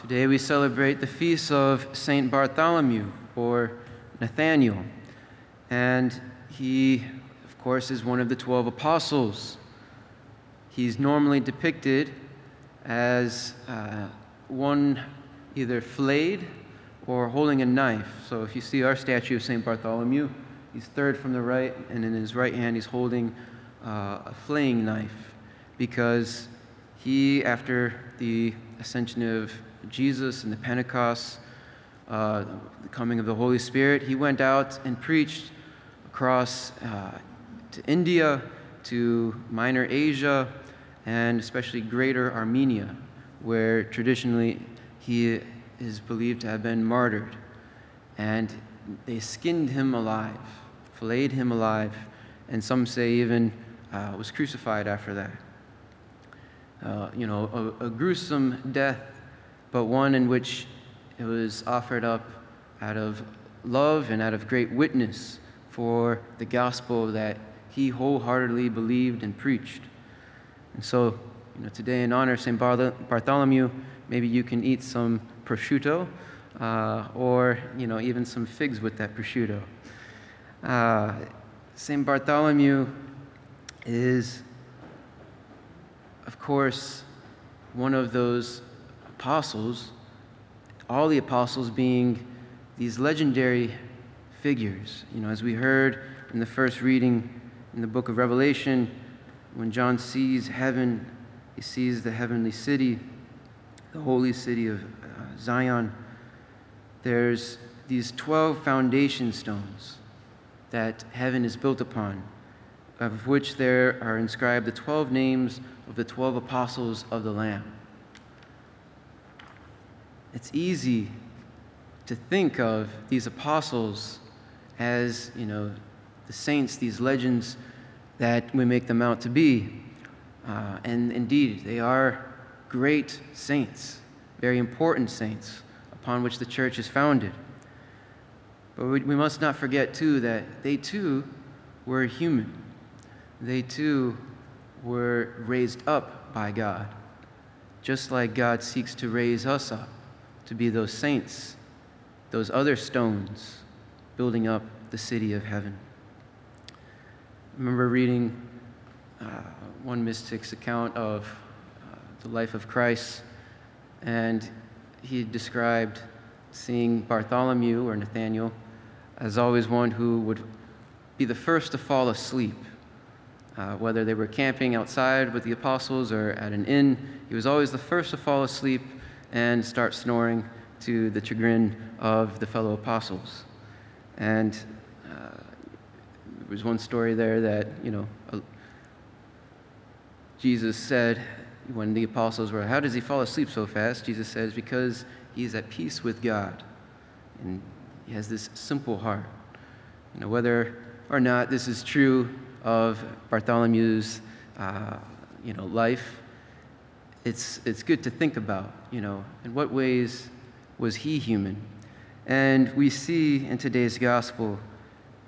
Today we celebrate the feast of St. Bartholomew or Nathaniel. And he, of course, is one of the 12 apostles. He's normally depicted as uh, one either flayed or holding a knife. So if you see our statue of St. Bartholomew, he's third from the right, and in his right hand, he's holding uh, a flaying knife because he, after the ascension of Jesus and the Pentecost, uh, the coming of the Holy Spirit, he went out and preached across uh, to India, to Minor Asia, and especially Greater Armenia, where traditionally he is believed to have been martyred. And they skinned him alive, filleted him alive, and some say even uh, was crucified after that. Uh, you know, a, a gruesome death, but one in which it was offered up out of love and out of great witness for the gospel that he wholeheartedly believed and preached. And so, you know, today in honor of St. Bartholomew, maybe you can eat some prosciutto uh, or, you know, even some figs with that prosciutto. Uh, St. Bartholomew is, of course, one of those apostles, all the apostles being these legendary figures. You know, as we heard in the first reading in the book of Revelation, when John sees heaven, he sees the heavenly city, the holy city of uh, Zion. There's these 12 foundation stones that heaven is built upon of which there are inscribed the 12 names of the 12 apostles of the Lamb. It's easy to think of these apostles as, you know, the saints, these legends that we make them out to be. Uh, and indeed, they are great saints, very important saints upon which the church is founded. But we, we must not forget, too, that they too were human they too were raised up by God, just like God seeks to raise us up to be those saints, those other stones building up the city of heaven. I remember reading uh, one mystic's account of uh, the life of Christ, and he described seeing Bartholomew or Nathaniel as always one who would be the first to fall asleep uh, whether they were camping outside with the apostles or at an inn, he was always the first to fall asleep and start snoring to the chagrin of the fellow apostles. And uh, there was one story there that, you know, Jesus said when the apostles were, How does he fall asleep so fast? Jesus says, Because he is at peace with God. And he has this simple heart. You know, whether or not this is true of Bartholomew's uh, you know, life, it's, it's good to think about, you know, in what ways was he human? And we see in today's gospel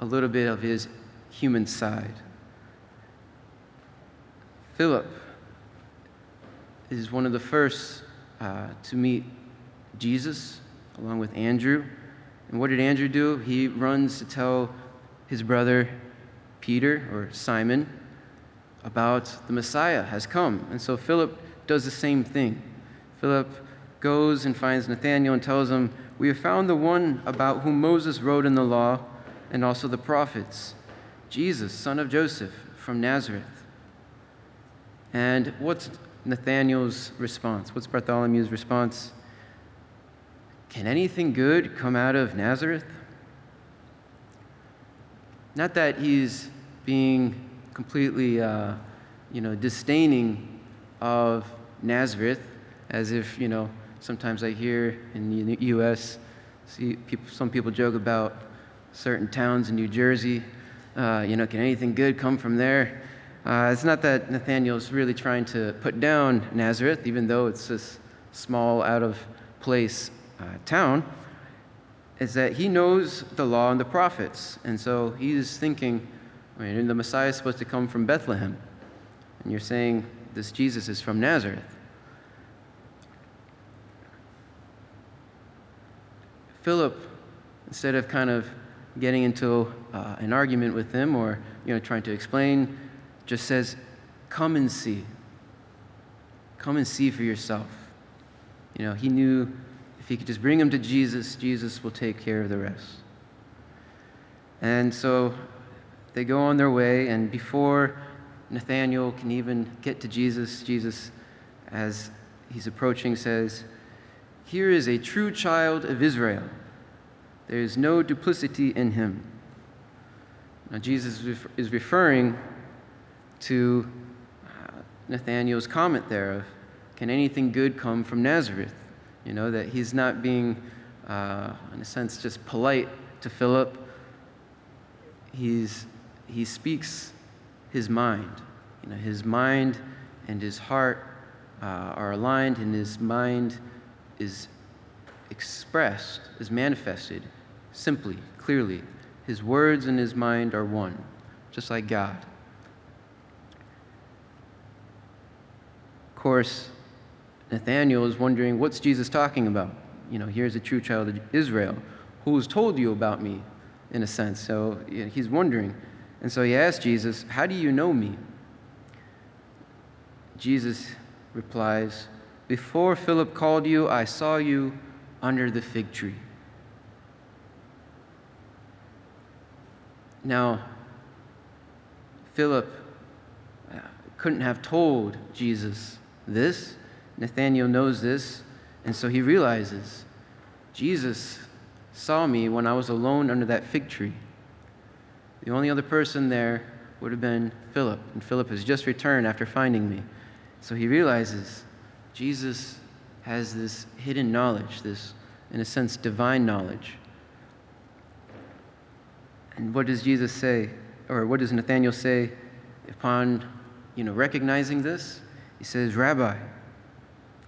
a little bit of his human side. Philip is one of the first uh, to meet Jesus along with Andrew. And what did Andrew do? He runs to tell his brother Peter or Simon about the Messiah has come. And so Philip does the same thing. Philip goes and finds Nathanael and tells him, We have found the one about whom Moses wrote in the law and also the prophets, Jesus, son of Joseph from Nazareth. And what's Nathanael's response? What's Bartholomew's response? Can anything good come out of Nazareth? Not that he's being completely, uh, you know, disdaining of Nazareth, as if, you know, sometimes I hear in the U.S., see people, some people joke about certain towns in New Jersey. Uh, you know, can anything good come from there? Uh, it's not that Nathaniel's really trying to put down Nazareth, even though it's this small, out of place uh, town. Is that he knows the law and the prophets. And so he's thinking, I mean, the Messiah is supposed to come from Bethlehem. And you're saying this Jesus is from Nazareth. Philip, instead of kind of getting into uh, an argument with them or you know trying to explain, just says, "Come and see. Come and see for yourself." You know, he knew if he could just bring him to Jesus, Jesus will take care of the rest. And so they go on their way, and before Nathanael can even get to Jesus, Jesus, as he's approaching, says, Here is a true child of Israel. There is no duplicity in him. Now, Jesus is referring to uh, Nathanael's comment there of, Can anything good come from Nazareth? You know, that he's not being, uh, in a sense, just polite to Philip. He's, he speaks his mind. You know, his mind and his heart uh, are aligned, and his mind is expressed, is manifested simply, clearly. His words and his mind are one, just like God. Of course, Nathaniel is wondering, what's Jesus talking about? You know, here's a true child of Israel. Who's told you about me, in a sense? So he's wondering. And so he asked Jesus, How do you know me? Jesus replies, Before Philip called you, I saw you under the fig tree. Now, Philip uh, couldn't have told Jesus this. Nathanael knows this, and so he realizes Jesus saw me when I was alone under that fig tree. The only other person there would have been Philip, and Philip has just returned after finding me. So he realizes Jesus has this hidden knowledge, this, in a sense, divine knowledge. And what does Jesus say, or what does Nathanael say upon, you know, recognizing this? He says, Rabbi,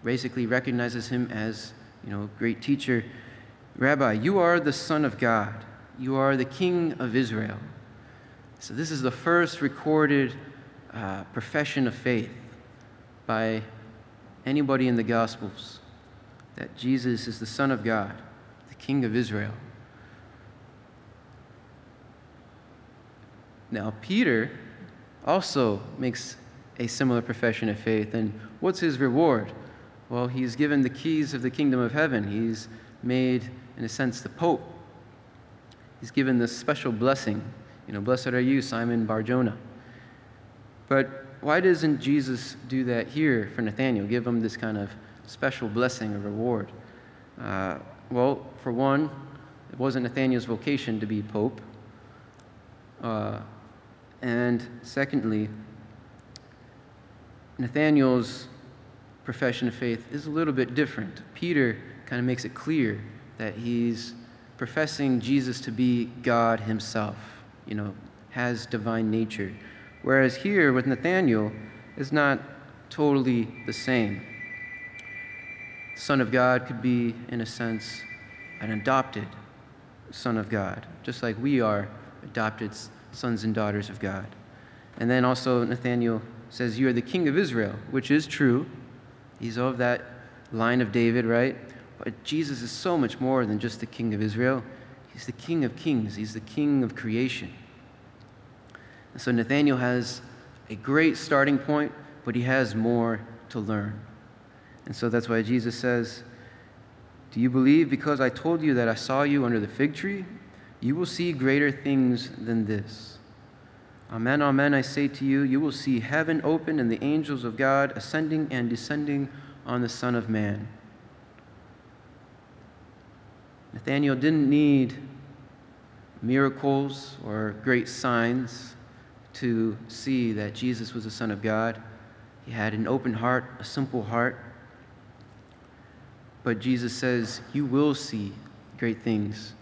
basically recognizes him as, you know, great teacher. Rabbi, you are the Son of God. You are the King of Israel. So this is the first recorded uh, profession of faith by anybody in the Gospels that Jesus is the Son of God, the King of Israel. Now, Peter also makes a similar profession of faith. And what's his reward? Well, he's given the keys of the kingdom of heaven. He's made, in a sense, the Pope. He's given this special blessing. You know, blessed are you, Simon Barjona. But why doesn't Jesus do that here for Nathanael? Give him this kind of special blessing or reward? Uh, well, for one, it wasn't Nathanael's vocation to be pope. Uh, and secondly, Nathanael's profession of faith is a little bit different. Peter kind of makes it clear that he's professing Jesus to be God himself, you know, has divine nature. Whereas here with Nathanael, is not totally the same. The Son of God could be, in a sense, an adopted Son of God, just like we are adopted sons and daughters of God. And then also, Nathanael says, You are the King of Israel, which is true. He's of that line of David, right? But Jesus is so much more than just the King of Israel. He's the King of kings, He's the King of creation. And so Nathanael has a great starting point, but he has more to learn. And so that's why Jesus says, Do you believe because I told you that I saw you under the fig tree? You will see greater things than this. Amen, amen, I say to you, you will see heaven open and the angels of God ascending and descending on the Son of Man. Nathanael didn't need miracles or great signs to see that Jesus was the Son of God. He had an open heart, a simple heart. But Jesus says, You will see great things.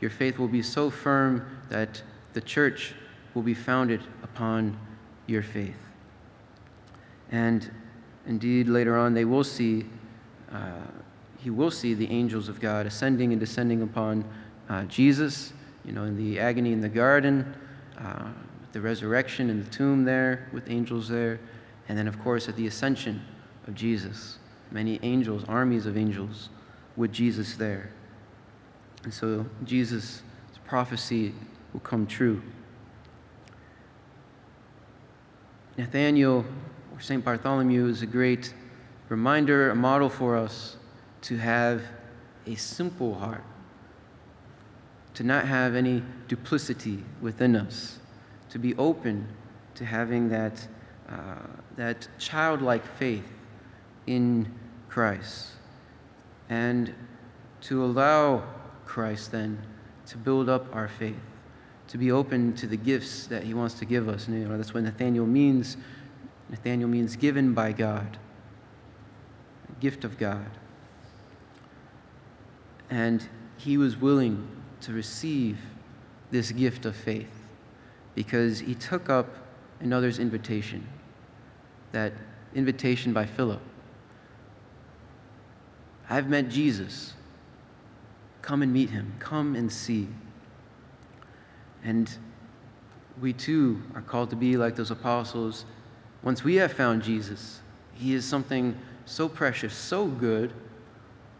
Your faith will be so firm that the church will be founded upon your faith. And indeed, later on, they will see, uh, he will see the angels of God ascending and descending upon uh, Jesus, you know, in the agony in the garden. Uh, the resurrection in the tomb there with angels there, and then, of course, at the ascension of Jesus. Many angels, armies of angels with Jesus there. And so Jesus' prophecy will come true. Nathaniel, or St. Bartholomew, is a great reminder, a model for us to have a simple heart, to not have any duplicity within us, to be open to having that, uh, that childlike faith in Christ, and to allow Christ then to build up our faith, to be open to the gifts that He wants to give us. And, you know, that's what Nathaniel means. Nathaniel means given by God, gift of God. And he was willing to receive this gift of faith because he took up another's invitation, that invitation by Philip. I've met Jesus. Come and meet him. Come and see. And we too are called to be like those apostles. Once we have found Jesus, he is something so precious, so good,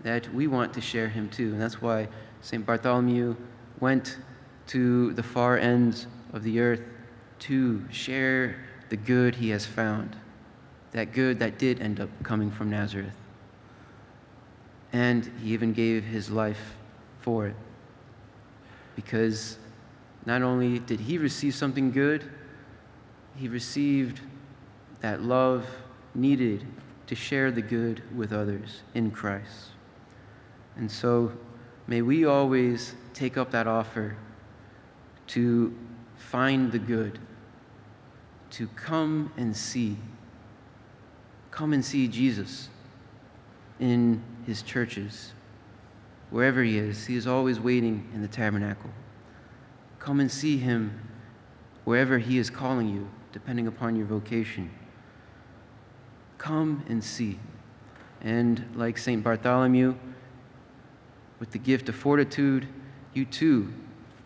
that we want to share him too. And that's why St. Bartholomew went to the far ends of the earth to share the good he has found, that good that did end up coming from Nazareth. And he even gave his life for it. Because not only did he receive something good, he received that love needed to share the good with others in Christ. And so may we always take up that offer to find the good, to come and see. Come and see Jesus in his churches. Wherever he is, he is always waiting in the tabernacle. Come and see him wherever he is calling you, depending upon your vocation. Come and see. And like St. Bartholomew, with the gift of fortitude, you too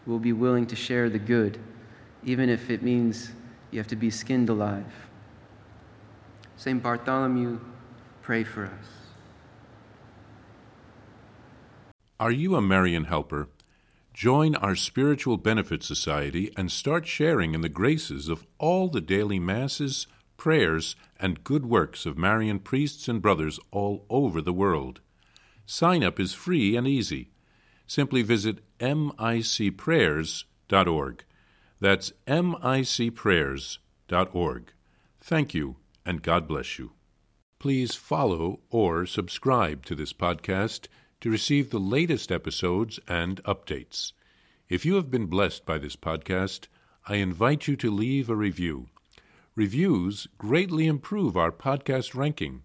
will be willing to share the good, even if it means you have to be skinned alive. St. Bartholomew, pray for us. Are you a Marian helper? Join our Spiritual Benefit Society and start sharing in the graces of all the daily masses, prayers, and good works of Marian priests and brothers all over the world. Sign up is free and easy. Simply visit micprayers.org. That's micprayers.org. Thank you, and God bless you. Please follow or subscribe to this podcast to receive the latest episodes and updates. If you have been blessed by this podcast, I invite you to leave a review. Reviews greatly improve our podcast ranking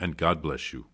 and God bless you.